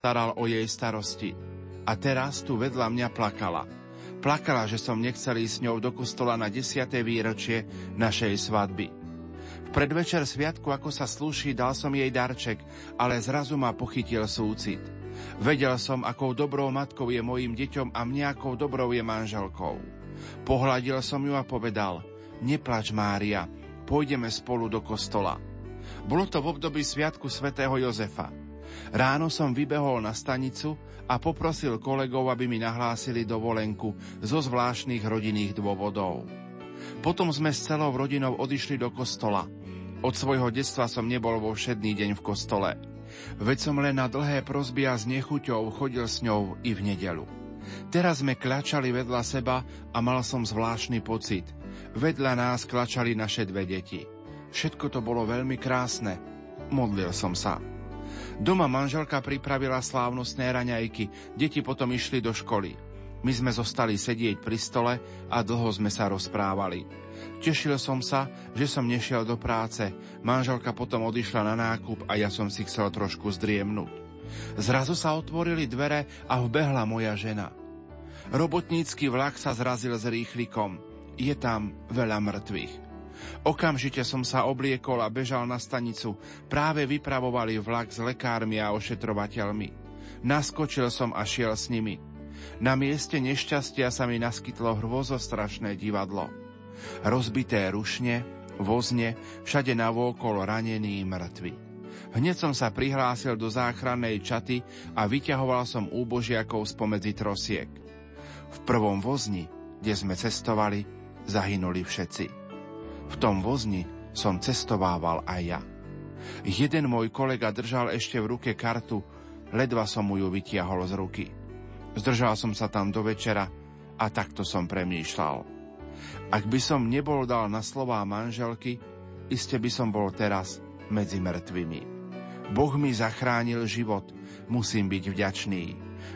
staral o jej starosti. A teraz tu vedľa mňa plakala. Plakala, že som nechcel ísť s ňou do kostola na 10. výročie našej svadby. V predvečer sviatku, ako sa slúši, dal som jej darček, ale zrazu ma pochytil súcit. Vedel som, akou dobrou matkou je mojim deťom a mne akou dobrou je manželkou. Pohľadil som ju a povedal, neplač Mária, pôjdeme spolu do kostola. Bolo to v období sviatku svätého Jozefa. Ráno som vybehol na stanicu a poprosil kolegov, aby mi nahlásili dovolenku zo zvláštnych rodinných dôvodov. Potom sme s celou rodinou odišli do kostola. Od svojho detstva som nebol vo všedný deň v kostole. Veď som len na dlhé prosby a s nechuťou chodil s ňou i v nedelu. Teraz sme klačali vedľa seba a mal som zvláštny pocit. Vedľa nás klačali naše dve deti. Všetko to bolo veľmi krásne. Modlil som sa. Doma manželka pripravila slávnostné raňajky, deti potom išli do školy. My sme zostali sedieť pri stole a dlho sme sa rozprávali. Tešil som sa, že som nešiel do práce. Manželka potom odišla na nákup a ja som si chcel trošku zdriemnúť. Zrazu sa otvorili dvere a vbehla moja žena. Robotnícky vlak sa zrazil s rýchlikom. Je tam veľa mŕtvych. Okamžite som sa obliekol a bežal na stanicu. Práve vypravovali vlak s lekármi a ošetrovateľmi. Naskočil som a šiel s nimi. Na mieste nešťastia sa mi naskytlo hrôzostrašné divadlo. Rozbité rušne, vozne, všade navôkol ranení mŕtvi. Hneď som sa prihlásil do záchrannej čaty a vyťahoval som úbožiakov spomedzi trosiek. V prvom vozni, kde sme cestovali, zahynuli všetci. V tom vozni som cestovával aj ja. Jeden môj kolega držal ešte v ruke kartu, ledva som mu ju vytiahol z ruky. Zdržal som sa tam do večera a takto som premýšľal. Ak by som nebol dal na slová manželky, iste by som bol teraz medzi mŕtvými. Boh mi zachránil život, musím byť vďačný.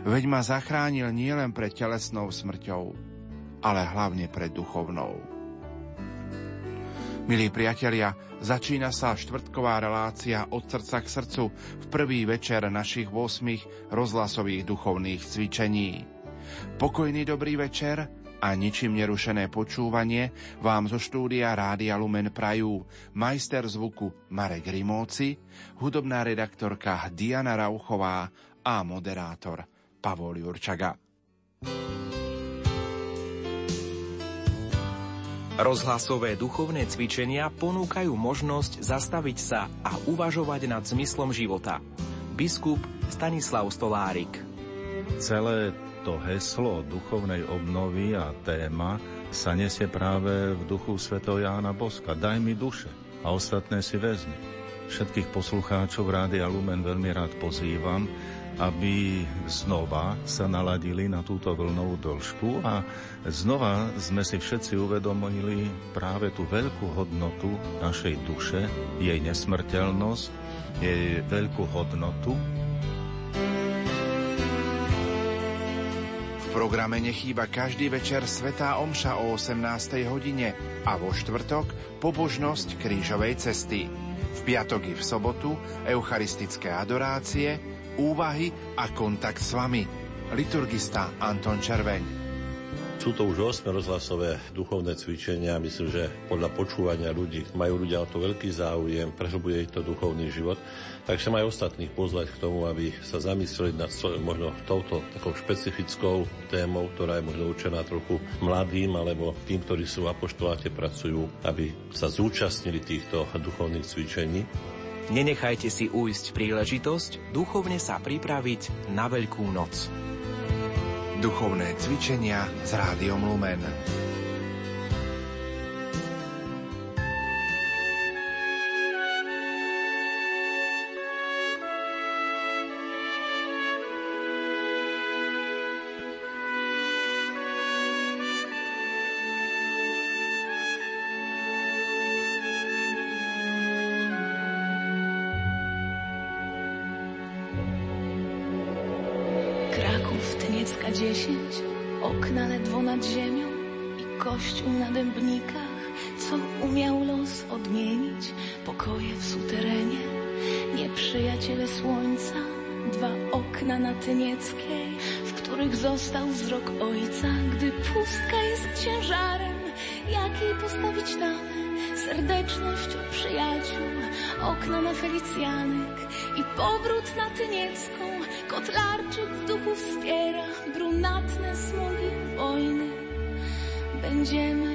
Veď ma zachránil nielen pred telesnou smrťou, ale hlavne pred duchovnou. Milí priatelia, začína sa štvrtková relácia od srdca k srdcu v prvý večer našich 8 rozhlasových duchovných cvičení. Pokojný dobrý večer a ničím nerušené počúvanie vám zo štúdia Rádia Lumen prajú majster zvuku Marek Rimóci, hudobná redaktorka Diana Rauchová a moderátor Pavol Jurčaga. Rozhlasové duchovné cvičenia ponúkajú možnosť zastaviť sa a uvažovať nad zmyslom života. Biskup Stanislav Stolárik Celé to heslo duchovnej obnovy a téma sa nesie práve v duchu Sv. Jána Boska. Daj mi duše a ostatné si vezmi. Všetkých poslucháčov Rádia Lumen veľmi rád pozývam, aby znova sa naladili na túto vlnovú dĺžku a znova sme si všetci uvedomili práve tú veľkú hodnotu našej duše, jej nesmrteľnosť, jej veľkú hodnotu. V programe nechýba každý večer Svetá Omša o 18. hodine a vo štvrtok pobožnosť krížovej cesty. V piatok i v sobotu eucharistické adorácie, úvahy a kontakt s vami. Liturgista Anton Červeň. Sú to už 8 rozhlasové duchovné cvičenia. Myslím, že podľa počúvania ľudí majú ľudia o to veľký záujem, prehlbuje ich to duchovný život. Takže majú ostatných pozvať k tomu, aby sa zamysleli nad možno touto takou špecifickou témou, ktorá je možno určená trochu mladým alebo tým, ktorí sú v apoštoláte pracujú, aby sa zúčastnili týchto duchovných cvičení. Nenechajte si újsť príležitosť duchovne sa pripraviť na Veľkú noc. Duchovné cvičenia s rádiom Lumen. Pokoje w suterenie, nieprzyjaciele słońca, Dwa okna na Tynieckiej, w których został wzrok ojca, gdy pustka jest ciężarem, jakiej postawić tamę? Serdeczność u przyjaciół, okna na Felicjanek i powrót na Tyniecką. Kotlarczyk w duchu wspiera brunatne smugi wojny. Będziemy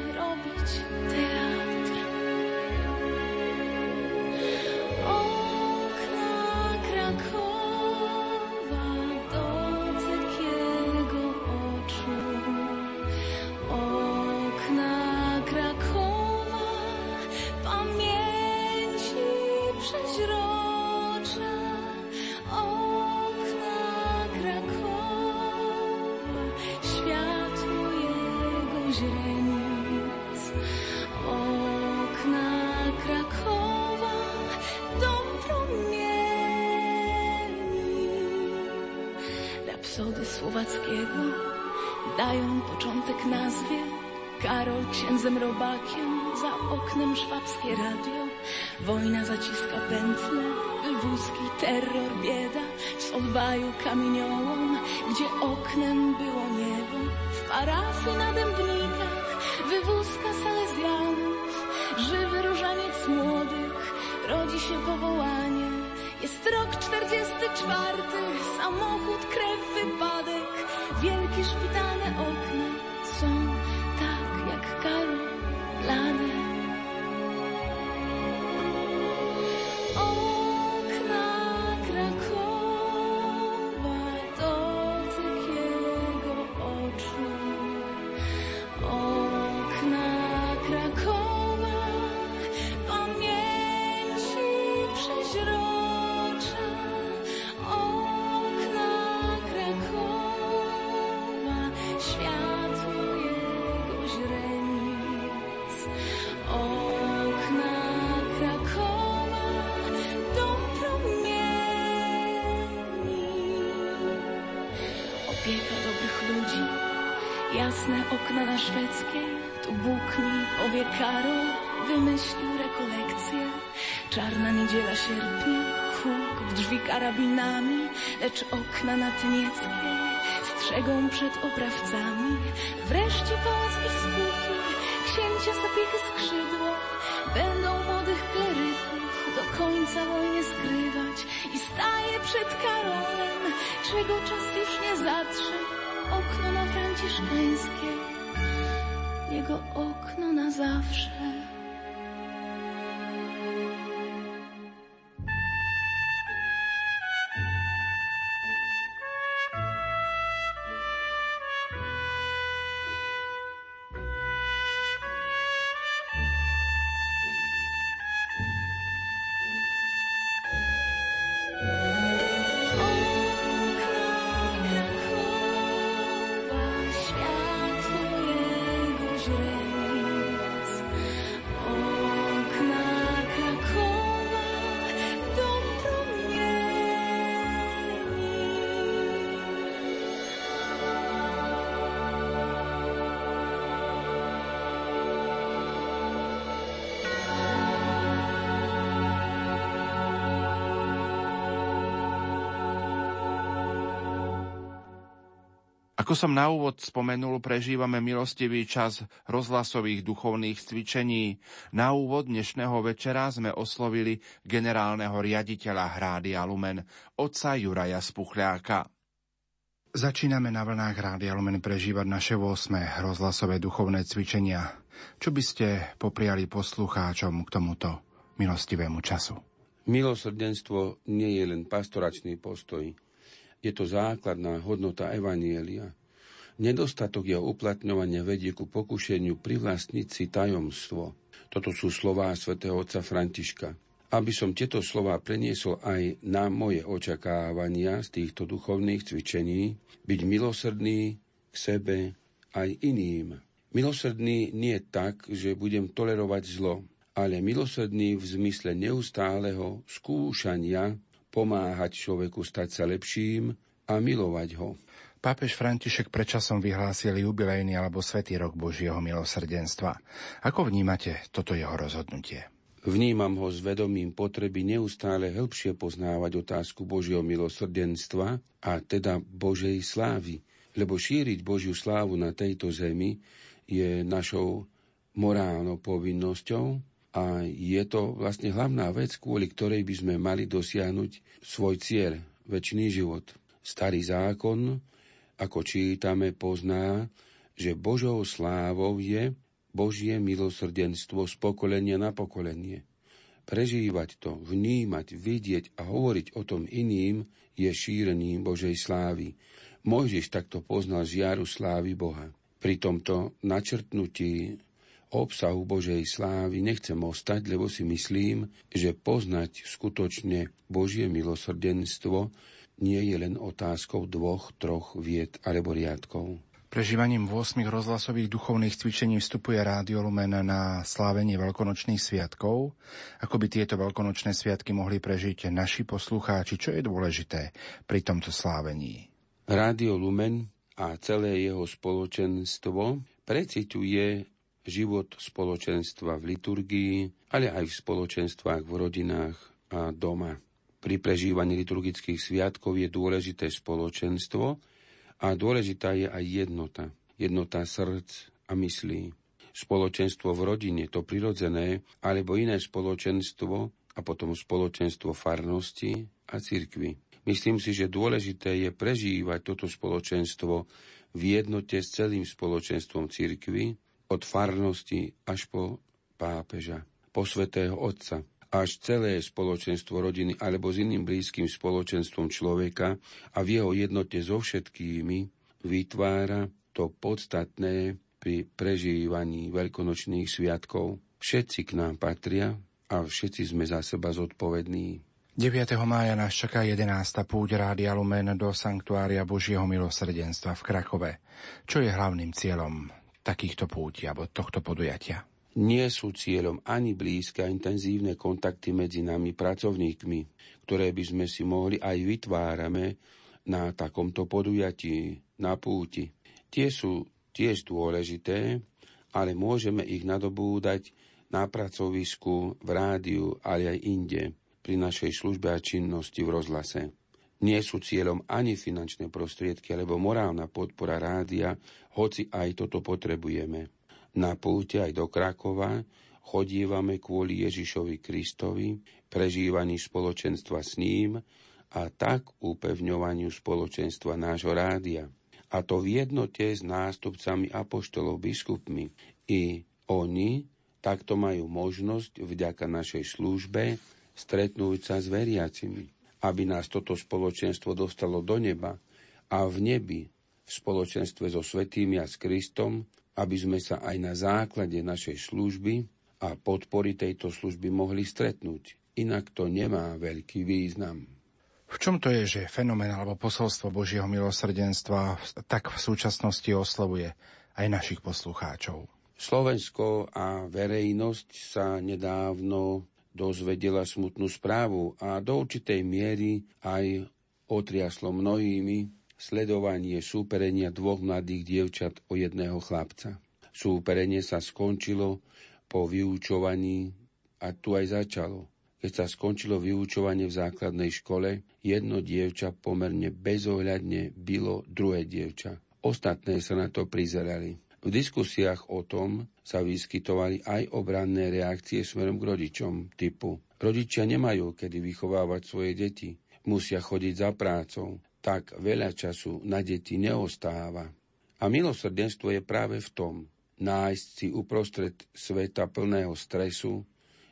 Słowackiego dają początek nazwie Karol księdzem robakiem, za oknem szwabskie radio. Wojna zaciska pętle, wywózki, terror, bieda. W odbaju kamieniołom, gdzie oknem było niebo. W parafii na dębnikach, wywózka salezjanów. Żywy różaniec młodych, rodzi się powołanie. Jest rok czterdziesty czwarty, samochód, krew, wypadek, wielkie szpitalne okna są okna na szwedzkiej, tu Bóg mi powie Karol, wymyślił rekolekcję. Czarna niedziela sierpnia, huk w drzwi karabinami, lecz okna na Tynieckiej strzegą przed oprawcami. Wreszcie pałac biskupi, księcia zapiechy skrzydło, będą młodych kleryków do końca wojny skrywać i staje przed Karolem, czego czas już nie zatrze, okno na jego okno na zawsze. Ako som na úvod spomenul, prežívame milostivý čas rozhlasových duchovných cvičení. Na úvod dnešného večera sme oslovili generálneho riaditeľa Hrádia Lumen, otca Juraja Spuchľáka. Začíname na vlnách Rádia Lumen prežívať naše 8. rozhlasové duchovné cvičenia. Čo by ste popriali poslucháčom k tomuto milostivému času? Milosrdenstvo nie je len pastoračný postoj. Je to základná hodnota Evanielia. Nedostatok jeho uplatňovania vedie ku pokušeniu privlastniť si tajomstvo. Toto sú slová svätého otca Františka. Aby som tieto slová preniesol aj na moje očakávania z týchto duchovných cvičení, byť milosrdný k sebe aj iným. Milosrdný nie tak, že budem tolerovať zlo, ale milosrdný v zmysle neustáleho skúšania pomáhať človeku stať sa lepším a milovať ho. Pápež František predčasom vyhlásil jubilejný alebo svetý rok Božieho milosrdenstva. Ako vnímate toto jeho rozhodnutie? Vnímam ho s vedomím potreby neustále hĺbšie poznávať otázku Božieho milosrdenstva a teda Božej slávy, lebo šíriť Božiu slávu na tejto zemi je našou morálnou povinnosťou a je to vlastne hlavná vec, kvôli ktorej by sme mali dosiahnuť svoj cieľ, väčší život. Starý zákon, ako čítame, pozná, že Božou slávou je Božie milosrdenstvo z pokolenia na pokolenie. Prežívať to, vnímať, vidieť a hovoriť o tom iným je šírením Božej slávy. Mojžiš takto poznal žiaru slávy Boha. Pri tomto načrtnutí obsahu Božej slávy nechcem ostať, lebo si myslím, že poznať skutočne Božie milosrdenstvo nie je len otázkou dvoch, troch vied alebo riadkov. Prežívaním 8 rozhlasových duchovných cvičení vstupuje Rádio Lumen na slávenie veľkonočných sviatkov. Ako by tieto veľkonočné sviatky mohli prežiť naši poslucháči, čo je dôležité pri tomto slávení? Rádio Lumen a celé jeho spoločenstvo preciťuje život spoločenstva v liturgii, ale aj v spoločenstvách v rodinách a doma. Pri prežívaní liturgických sviatkov je dôležité spoločenstvo a dôležitá je aj jednota. Jednota srdc a myslí. Spoločenstvo v rodine, to prirodzené, alebo iné spoločenstvo a potom spoločenstvo farnosti a cirkvy. Myslím si, že dôležité je prežívať toto spoločenstvo v jednote s celým spoločenstvom cirkvy, od farnosti až po pápeža, po svetého Otca, až celé spoločenstvo rodiny alebo s iným blízkym spoločenstvom človeka a v jeho jednote so všetkými vytvára to podstatné pri prežívaní veľkonočných sviatkov. Všetci k nám patria a všetci sme za seba zodpovední. 9. mája nás čaká 11. púť Rádia Lumen do Sanktuária Božieho milosrdenstva v Krakove. Čo je hlavným cieľom takýchto púti alebo tohto podujatia? Nie sú cieľom ani blízke a intenzívne kontakty medzi nami pracovníkmi, ktoré by sme si mohli aj vytvárame na takomto podujatí, na púti. Tie sú tiež dôležité, ale môžeme ich nadobúdať na pracovisku, v rádiu, ale aj inde, pri našej službe a činnosti v rozhlase nie sú cieľom ani finančné prostriedky alebo morálna podpora rádia, hoci aj toto potrebujeme. Na púte aj do Krakova chodívame kvôli Ježišovi Kristovi, prežívaní spoločenstva s ním a tak upevňovaniu spoločenstva nášho rádia. A to v jednote s nástupcami apoštolov biskupmi. I oni takto majú možnosť vďaka našej službe stretnúť sa s veriacimi aby nás toto spoločenstvo dostalo do neba a v nebi v spoločenstve so svetými a s Kristom, aby sme sa aj na základe našej služby a podpory tejto služby mohli stretnúť. Inak to nemá veľký význam. V čom to je, že fenomén alebo posolstvo Božieho milosrdenstva tak v súčasnosti oslovuje aj našich poslucháčov? Slovensko a verejnosť sa nedávno dozvedela smutnú správu a do určitej miery aj otriaslo mnohými sledovanie súperenia dvoch mladých dievčat o jedného chlapca. Súperenie sa skončilo po vyučovaní a tu aj začalo. Keď sa skončilo vyučovanie v základnej škole, jedno dievča pomerne bezohľadne bylo druhé dievča. Ostatné sa na to prizerali. V diskusiách o tom sa vyskytovali aj obranné reakcie smerom k rodičom typu Rodičia nemajú kedy vychovávať svoje deti, musia chodiť za prácou, tak veľa času na deti neostáva. A milosrdenstvo je práve v tom, nájsť si uprostred sveta plného stresu,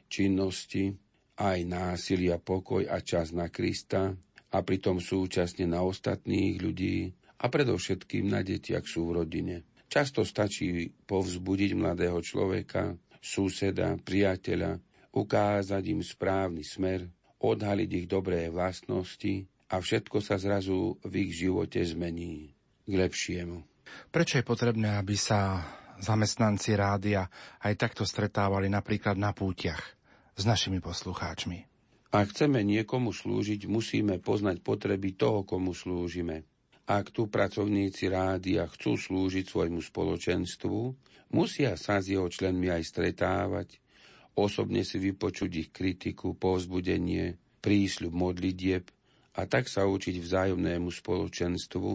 činnosti, aj násilia, pokoj a čas na Krista a pritom súčasne na ostatných ľudí a predovšetkým na deti, ak sú v rodine. Často stačí povzbudiť mladého človeka, suseda, priateľa, ukázať im správny smer, odhaliť ich dobré vlastnosti a všetko sa zrazu v ich živote zmení k lepšiemu. Prečo je potrebné, aby sa zamestnanci rádia aj takto stretávali napríklad na pútiach s našimi poslucháčmi? Ak chceme niekomu slúžiť, musíme poznať potreby toho, komu slúžime. Ak tu pracovníci rádia chcú slúžiť svojmu spoločenstvu, musia sa s jeho členmi aj stretávať, osobne si vypočuť ich kritiku, povzbudenie, prísľub modlitieb a tak sa učiť vzájomnému spoločenstvu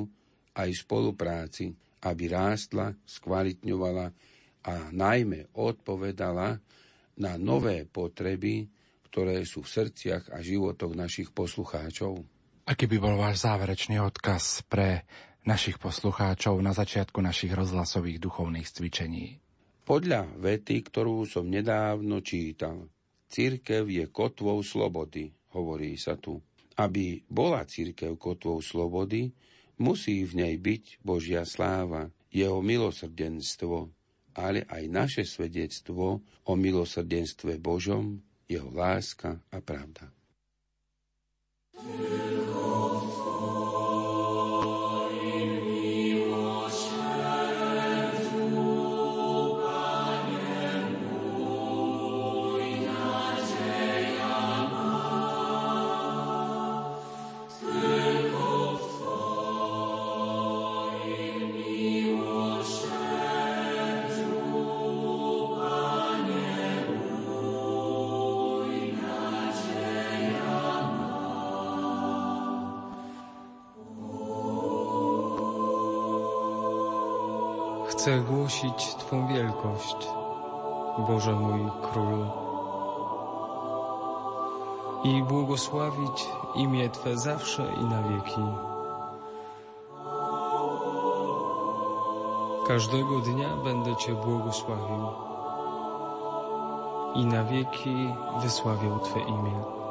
aj spolupráci, aby rástla, skvalitňovala a najmä odpovedala na nové potreby, ktoré sú v srdciach a životoch našich poslucháčov. Aký by bol váš záverečný odkaz pre našich poslucháčov na začiatku našich rozhlasových duchovných cvičení? Podľa vety, ktorú som nedávno čítal, církev je kotvou slobody, hovorí sa tu. Aby bola církev kotvou slobody, musí v nej byť Božia sláva, jeho milosrdenstvo, ale aj naše svedectvo o milosrdenstve Božom, jeho láska a pravda. Chcę głosić Twą wielkość, Boże mój Królu, i błogosławić imię Twe zawsze i na wieki. Każdego dnia będę Cię błogosławił i na wieki wysławiał Twe imię.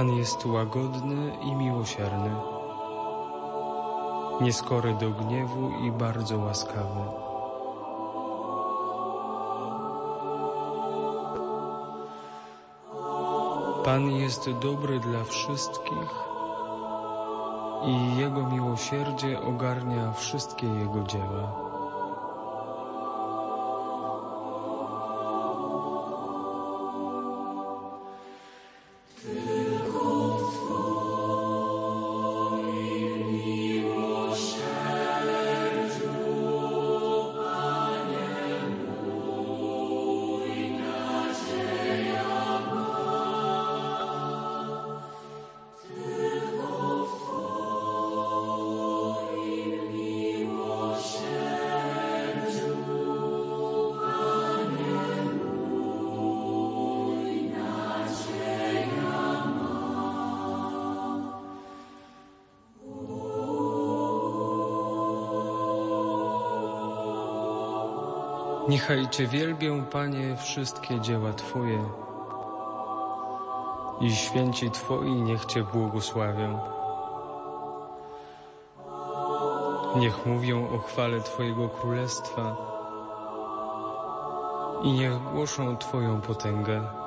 Pan jest łagodny i miłosierny, nieskory do gniewu i bardzo łaskawy. Pan jest dobry dla wszystkich i Jego miłosierdzie ogarnia wszystkie Jego dzieła. Niechaj wielbią, Panie, wszystkie dzieła Twoje i święci Twoi niech Cię błogosławią. Niech mówią o chwale Twojego Królestwa i niech głoszą Twoją potęgę.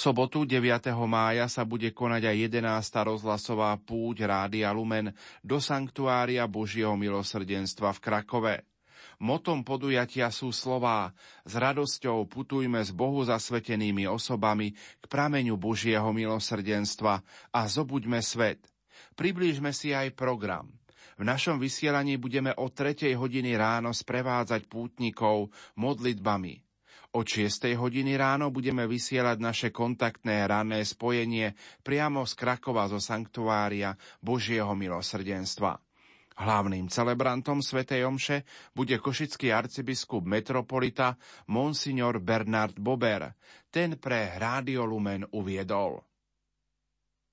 Sobotu 9. mája sa bude konať aj 11. rozhlasová púť Rádia Lumen do Sanktuária Božieho milosrdenstva v Krakove. Motom podujatia sú slová S radosťou putujme s Bohu zasvetenými osobami k prameňu Božieho milosrdenstva a zobuďme svet. Priblížme si aj program. V našom vysielaní budeme o 3. hodiny ráno sprevádzať pútnikov modlitbami. Od 6. hodiny ráno budeme vysielať naše kontaktné ranné spojenie priamo z Krakova zo sanktuária Božieho milosrdenstva. Hlavným celebrantom svätej Omše bude košický arcibiskup metropolita Monsignor Bernard Bober. Ten pre Rádio Lumen uviedol.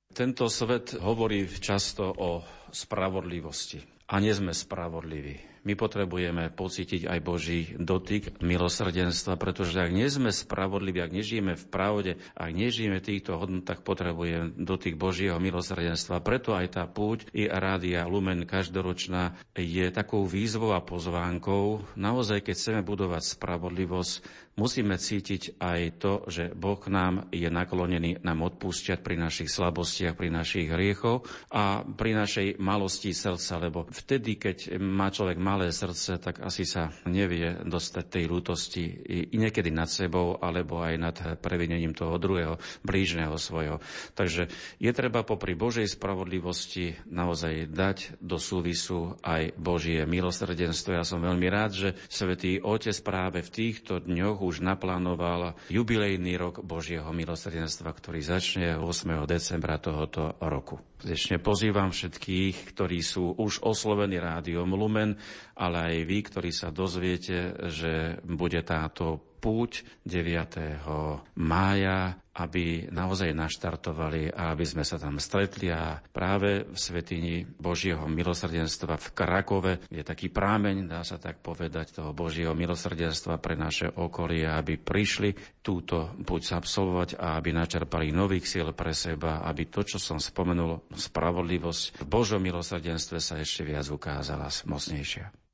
Tento svet hovorí často o spravodlivosti. A nie sme spravodliví. My potrebujeme pocítiť aj Boží dotyk, milosrdenstva, pretože ak nie sme spravodliví, ak nežijeme v pravde, ak nežijeme týchto hodnotách, potrebujeme dotyk Božieho milosrdenstva. Preto aj tá púť i Rádia Lumen každoročná je takou výzvou a pozvánkou. Naozaj, keď chceme budovať spravodlivosť, musíme cítiť aj to, že Boh nám je naklonený nám odpúšťať pri našich slabostiach, pri našich hriechoch a pri našej malosti srdca, lebo vtedy, keď má človek malé srdce, tak asi sa nevie dostať tej lútosti i niekedy nad sebou, alebo aj nad previnením toho druhého, blížneho svojho. Takže je treba popri Božej spravodlivosti naozaj dať do súvisu aj Božie milosrdenstvo. Ja som veľmi rád, že Svetý Otec práve v týchto dňoch už naplánoval jubilejný rok Božieho milosrdenstva, ktorý začne 8. decembra tohoto roku. Srdečne pozývam všetkých, ktorí sú už oslovení rádiom Lumen, ale aj vy, ktorí sa dozviete, že bude táto púť 9. mája, aby naozaj naštartovali a aby sme sa tam stretli a práve v Svetini Božieho milosrdenstva v Krakove je taký prámeň, dá sa tak povedať, toho Božieho milosrdenstva pre naše okolie, aby prišli túto púť absolvovať a aby načerpali nových síl pre seba, aby to, čo som spomenul, spravodlivosť v Božom milosrdenstve sa ešte viac ukázala mocnejšia.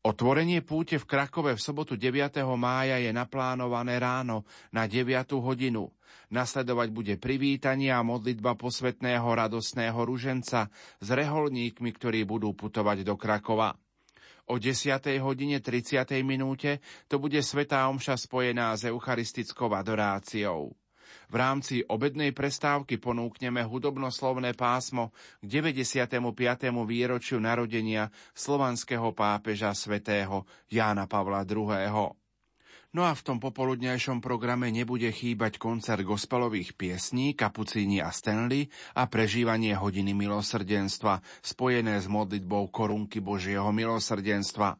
Otvorenie púte v Krakove v sobotu 9. mája je naplánované ráno na 9. hodinu. Nasledovať bude privítanie a modlitba posvetného radostného ruženca s reholníkmi, ktorí budú putovať do Krakova. O 10. hodine 30. minúte to bude Svetá Omša spojená s eucharistickou adoráciou. V rámci obednej prestávky ponúkneme hudobnoslovné pásmo k 95. výročiu narodenia slovanského pápeža svätého Jána Pavla II. No a v tom popoludňajšom programe nebude chýbať koncert gospelových piesní Kapucíni a Stanley a prežívanie hodiny milosrdenstva spojené s modlitbou korunky Božieho milosrdenstva.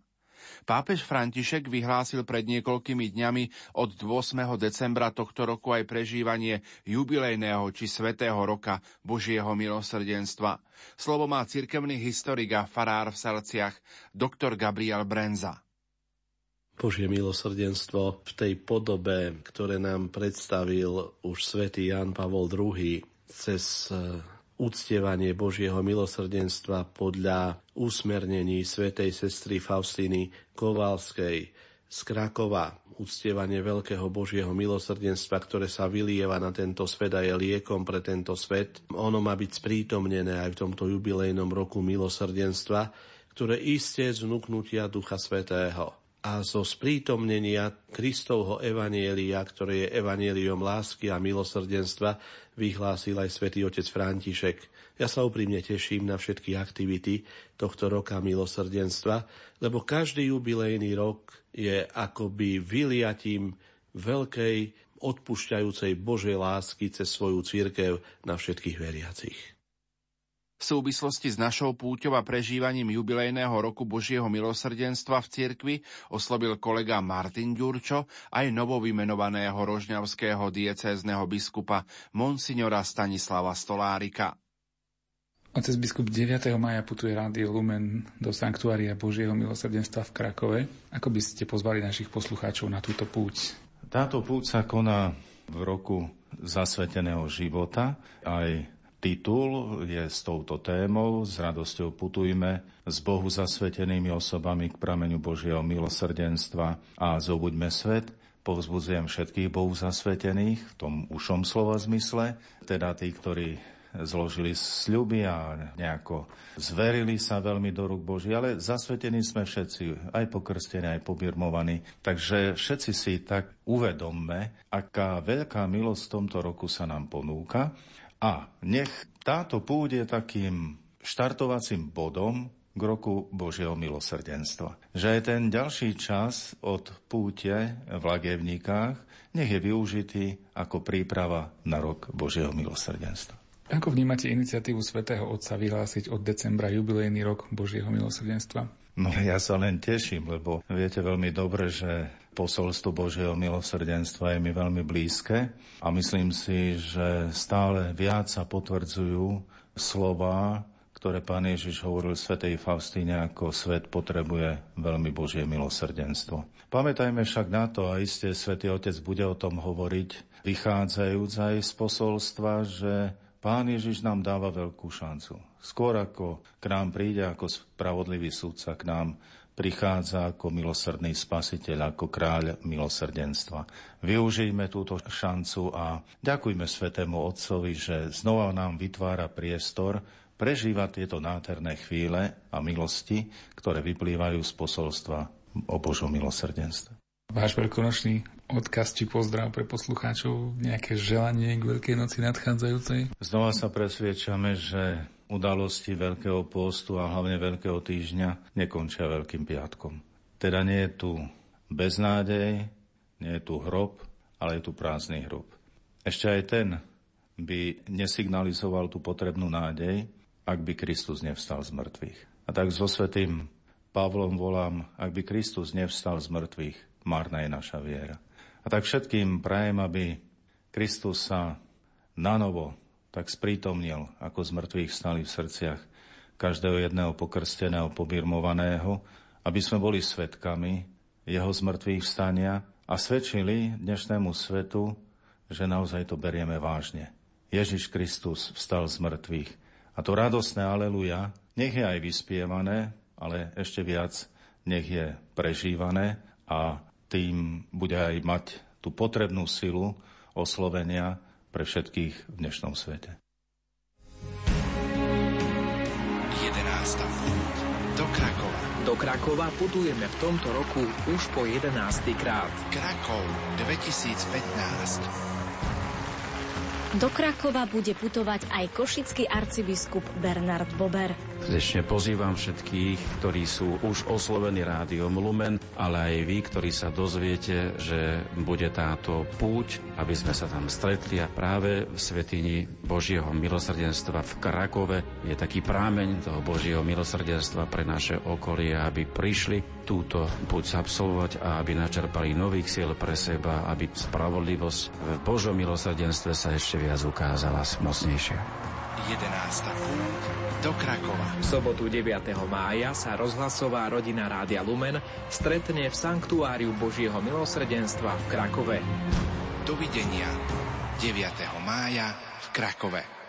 Pápež František vyhlásil pred niekoľkými dňami od 8. decembra tohto roku aj prežívanie jubilejného či svetého roka Božieho milosrdenstva. Slovo má cirkevný historik a farár v Salciach, doktor Gabriel Brenza. Božie milosrdenstvo v tej podobe, ktoré nám predstavil už svätý Jan Pavol II cez eh, uctievanie Božieho milosrdenstva podľa úsmernení svätej sestry Faustiny Kovalskej z Krakova, uctievanie veľkého Božieho milosrdenstva, ktoré sa vylieva na tento svet a je liekom pre tento svet. Ono má byť sprítomnené aj v tomto jubilejnom roku milosrdenstva, ktoré isté z vnúknutia Ducha Svetého a zo sprítomnenia Kristovho evanielia, ktoré je evanieliom lásky a milosrdenstva, vyhlásil aj svätý otec František. Ja sa úprimne teším na všetky aktivity tohto roka milosrdenstva, lebo každý jubilejný rok je akoby vyliatím veľkej odpúšťajúcej Božej lásky cez svoju církev na všetkých veriacich. V súvislosti s našou púťou a prežívaním jubilejného roku Božieho milosrdenstva v cirkvi oslovil kolega Martin Ďurčo aj novovymenovaného rožňavského diecézneho biskupa Monsignora Stanislava Stolárika. Otec biskup 9. maja putuje Rádio Lumen do Sanktuária Božieho milosrdenstva v Krakove. Ako by ste pozvali našich poslucháčov na túto púť? Táto púť sa koná v roku zasveteného života. Aj Titul je s touto témou S radosťou putujme s Bohu zasvetenými osobami k prameňu Božieho milosrdenstva a zobuďme svet. Povzbudzujem všetkých Bohu zasvetených v tom ušom slova zmysle, teda tí, ktorí zložili sľuby a nejako zverili sa veľmi do rúk Boží, ale zasvetení sme všetci, aj pokrstení, aj pobirmovaní. Takže všetci si tak uvedomme, aká veľká milosť v tomto roku sa nám ponúka A nech táto púť je takým štartovacím bodom k roku Božieho milosrdenstva. Že ten ďalší čas od púte v Lagevníkách nech je využitý ako príprava na rok Božieho milosrdenstva. Ako vnímate iniciatívu svätého Otca vyhlásiť od decembra jubilejný rok Božieho milosrdenstva? No ja sa len teším, lebo viete veľmi dobre, že posolstvo Božieho milosrdenstva je mi veľmi blízke a myslím si, že stále viac sa potvrdzujú slova ktoré pán Ježiš hovoril svätej Faustíne, ako svet potrebuje veľmi Božie milosrdenstvo. Pamätajme však na to, a iste svätý Otec bude o tom hovoriť, vychádzajúc aj z posolstva, že Pán Ježiš nám dáva veľkú šancu. Skôr ako k nám príde ako spravodlivý sudca, k nám prichádza ako milosrdný spasiteľ, ako kráľ milosrdenstva. Využijme túto šancu a ďakujme Svetému Otcovi, že znova nám vytvára priestor prežívať tieto nádherné chvíle a milosti, ktoré vyplývajú z posolstva o Božom milosrdenstve. Váš veľkonočný odkaz či pozdrav pre poslucháčov, nejaké želanie k Veľkej noci nadchádzajúcej? Znova sa presviečame, že udalosti Veľkého postu a hlavne Veľkého týždňa nekončia Veľkým piatkom. Teda nie je tu beznádej, nie je tu hrob, ale je tu prázdny hrob. Ešte aj ten by nesignalizoval tú potrebnú nádej, ak by Kristus nevstal z mŕtvych. A tak so svetým Pavlom volám, ak by Kristus nevstal z mŕtvych, marná je naša viera. A tak všetkým prajem, aby Kristus sa nanovo tak sprítomnil, ako z mŕtvych stali v srdciach každého jedného pokrsteného, pobirmovaného, aby sme boli svetkami jeho zmrtvých vstania a svedčili dnešnému svetu, že naozaj to berieme vážne. Ježiš Kristus vstal z mŕtvych a to radosné aleluja nech je aj vyspievané, ale ešte viac nech je prežívané a tým bude aj mať tú potrebnú silu oslovenia pre všetkých v dnešnom svete. 11. Do Krakova. Do Krakova putujeme v tomto roku už po 11. krát. Krakov 2015. Do Krakova bude putovať aj košický arcibiskup Bernard Bober. Srdečne pozývam všetkých, ktorí sú už oslovení rádiom Lumen, ale aj vy, ktorí sa dozviete, že bude táto púť, aby sme sa tam stretli a práve v Svetini Božieho milosrdenstva v Krakove je taký prámeň toho Božieho milosrdenstva pre naše okolie, aby prišli túto púť absolvovať a aby načerpali nových síl pre seba, aby spravodlivosť v Božom milosrdenstve sa ešte viac ukázala mocnejšia. 11. púť do Krakova. V sobotu 9. mája sa rozhlasová rodina Rádia Lumen stretne v Sanktuáriu Božieho milosrdenstva v Krakove. Dovidenia 9. mája v Krakove.